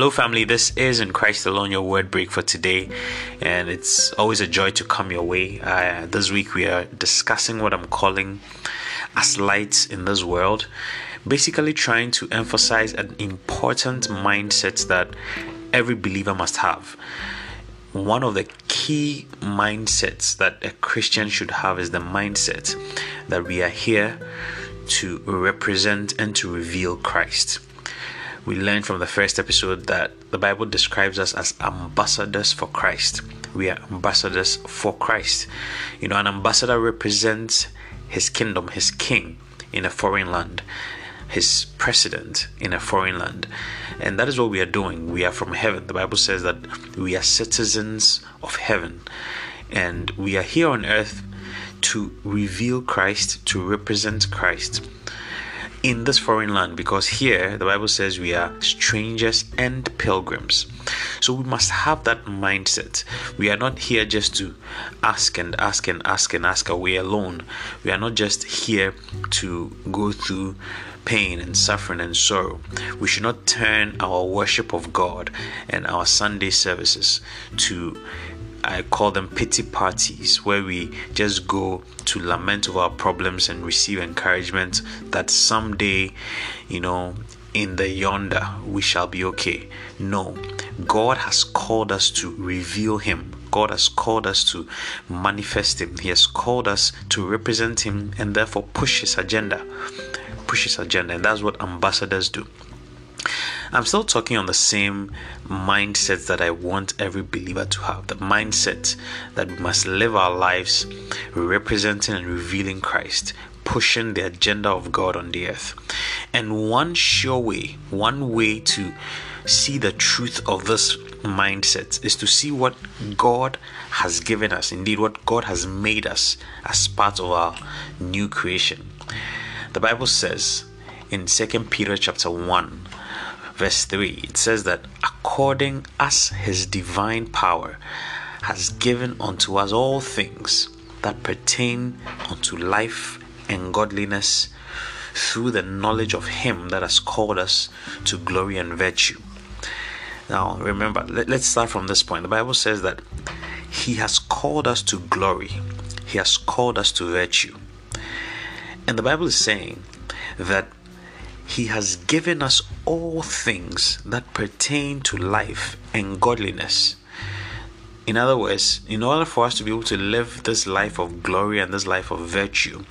Hello, family. This is in Christ Alone your word break for today, and it's always a joy to come your way. Uh, this week, we are discussing what I'm calling as lights in this world, basically, trying to emphasize an important mindset that every believer must have. One of the key mindsets that a Christian should have is the mindset that we are here to represent and to reveal Christ we learned from the first episode that the Bible describes us as ambassadors for Christ. We are ambassadors for Christ. You know, an ambassador represents his kingdom, his king in a foreign land, his president in a foreign land. And that is what we are doing. We are from heaven. The Bible says that we are citizens of heaven. And we are here on earth to reveal Christ, to represent Christ in this foreign land because here the Bible says we are strangers and pilgrims. So we must have that mindset. We are not here just to ask and ask and ask and ask away alone. We are not just here to go through pain and suffering and sorrow. We should not turn our worship of God and our Sunday services to I call them pity parties, where we just go to lament over our problems and receive encouragement that someday, you know, in the yonder we shall be okay. No, God has called us to reveal Him. God has called us to manifest Him. He has called us to represent Him and therefore push His agenda. Push His agenda, and that's what ambassadors do. I'm still talking on the same mindset that I want every believer to have the mindset that we must live our lives representing and revealing Christ, pushing the agenda of God on the earth. And one sure way, one way to see the truth of this mindset is to see what God has given us, indeed, what God has made us as part of our new creation. The Bible says in 2 Peter chapter 1 verse 3, it says that according as his divine power has given unto us all things that pertain unto life and godliness through the knowledge of him that has called us to glory and virtue. Now, remember, let, us start from this point. The Bible says that he has called us to glory, he has called us to virtue. And the Bible is saying that he has given us all things that pertain to life and godliness. In other words, in order for us to be able to live this life of glory and this life of virtue,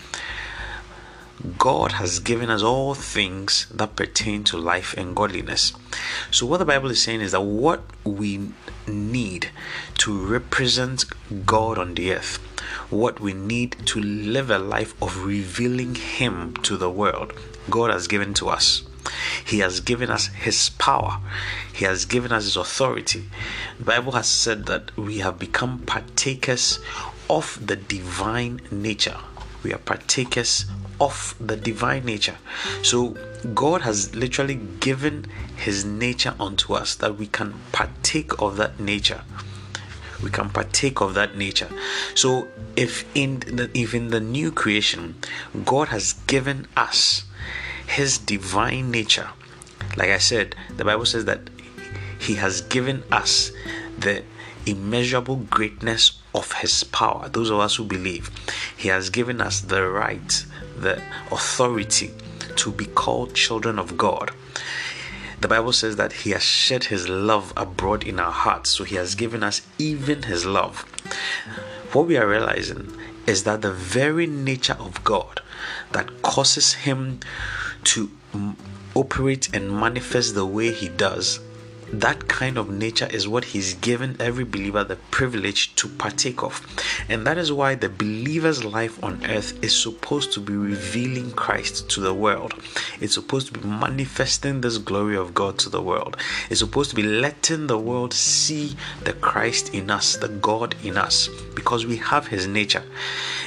God has given us all things that pertain to life and godliness. So, what the Bible is saying is that what we need to represent God on the earth, what we need to live a life of revealing Him to the world, God has given to us. He has given us His power. He has given us His authority. The Bible has said that we have become partakers of the divine nature. We are partakers of the divine nature. So, God has literally given His nature unto us that we can partake of that nature. We can partake of that nature. So, if in the, if in the new creation, God has given us his divine nature. Like I said, the Bible says that he has given us the immeasurable greatness of his power. Those of us who believe, he has given us the right, the authority to be called children of God. The Bible says that He has shed His love abroad in our hearts, so He has given us even His love. What we are realizing is that the very nature of God that causes Him to operate and manifest the way he does that kind of nature is what he's given every believer the privilege to partake of. And that is why the believer's life on earth is supposed to be revealing Christ to the world. It's supposed to be manifesting this glory of God to the world. It's supposed to be letting the world see the Christ in us, the God in us, because we have his nature.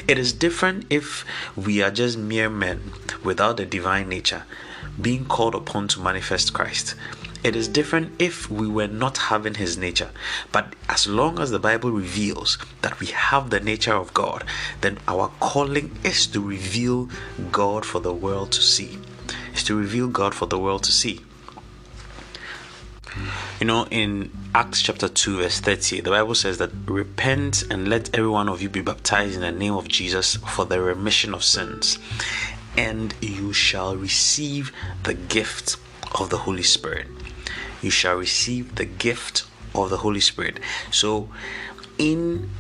It is different if we are just mere men without the divine nature being called upon to manifest Christ. It is different if we were not having his nature. But as long as the Bible reveals that we have the nature of God, then our calling is to reveal God for the world to see. Is to reveal God for the world to see. You know, in Acts chapter 2, verse 30, the Bible says that repent and let every one of you be baptized in the name of Jesus for the remission of sins, and you shall receive the gift of the Holy Spirit. You shall receive the gift of the Holy Spirit. So, in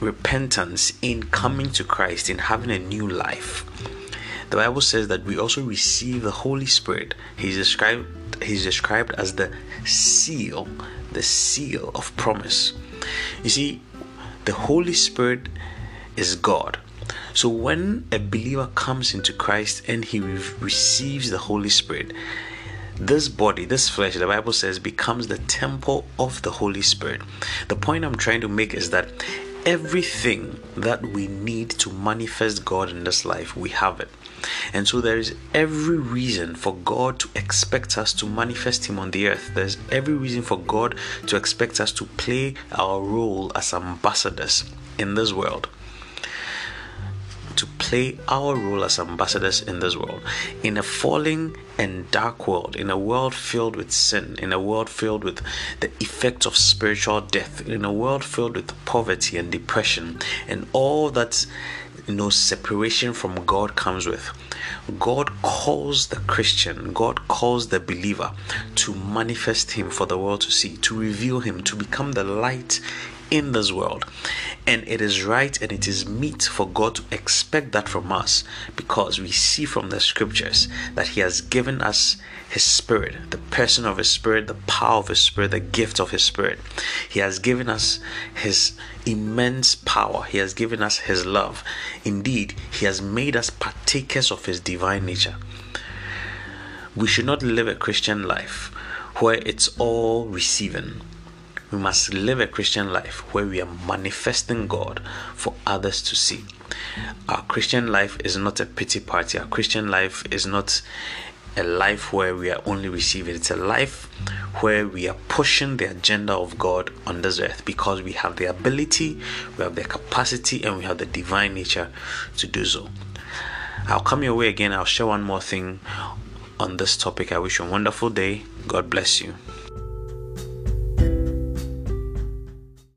repentance, in coming to Christ, in having a new life, the Bible says that we also receive the Holy Spirit. He's described he's described as the seal, the seal of promise. You see, the Holy Spirit is God. So when a believer comes into Christ and he re- receives the Holy Spirit, this body, this flesh, the Bible says, becomes the temple of the Holy Spirit. The point I'm trying to make is that everything that we need to manifest God in this life, we have it. And so there is every reason for God to expect us to manifest Him on the earth. There's every reason for God to expect us to play our role as ambassadors in this world play our role as ambassadors in this world. In a falling and dark world, in a world filled with sin, in a world filled with the effects of spiritual death, in a world filled with poverty and depression, and all that you know separation from God comes with. God calls the Christian, God calls the believer to manifest Him for the world to see, to reveal Him, to become the light in this world. And it is right and it is meet for God to expect that from us because we see from the scriptures that He has given us His Spirit, the person of His Spirit, the power of His Spirit, the gift of His Spirit. He has given us His immense power, He has given us His love. Indeed, He has made us partakers of His divine nature. We should not live a Christian life where it's all receiving we must live a Christian life where we are manifesting God for others to see. Our Christian life is not a pity party. Our Christian life is not a life where we are only receiving. It's a life where we are pushing the agenda of God on this earth because we have the ability, we have the capacity, and we have the divine nature to do so. I'll come your way again. I'll share one more thing on this topic. I wish you a wonderful day. God bless you.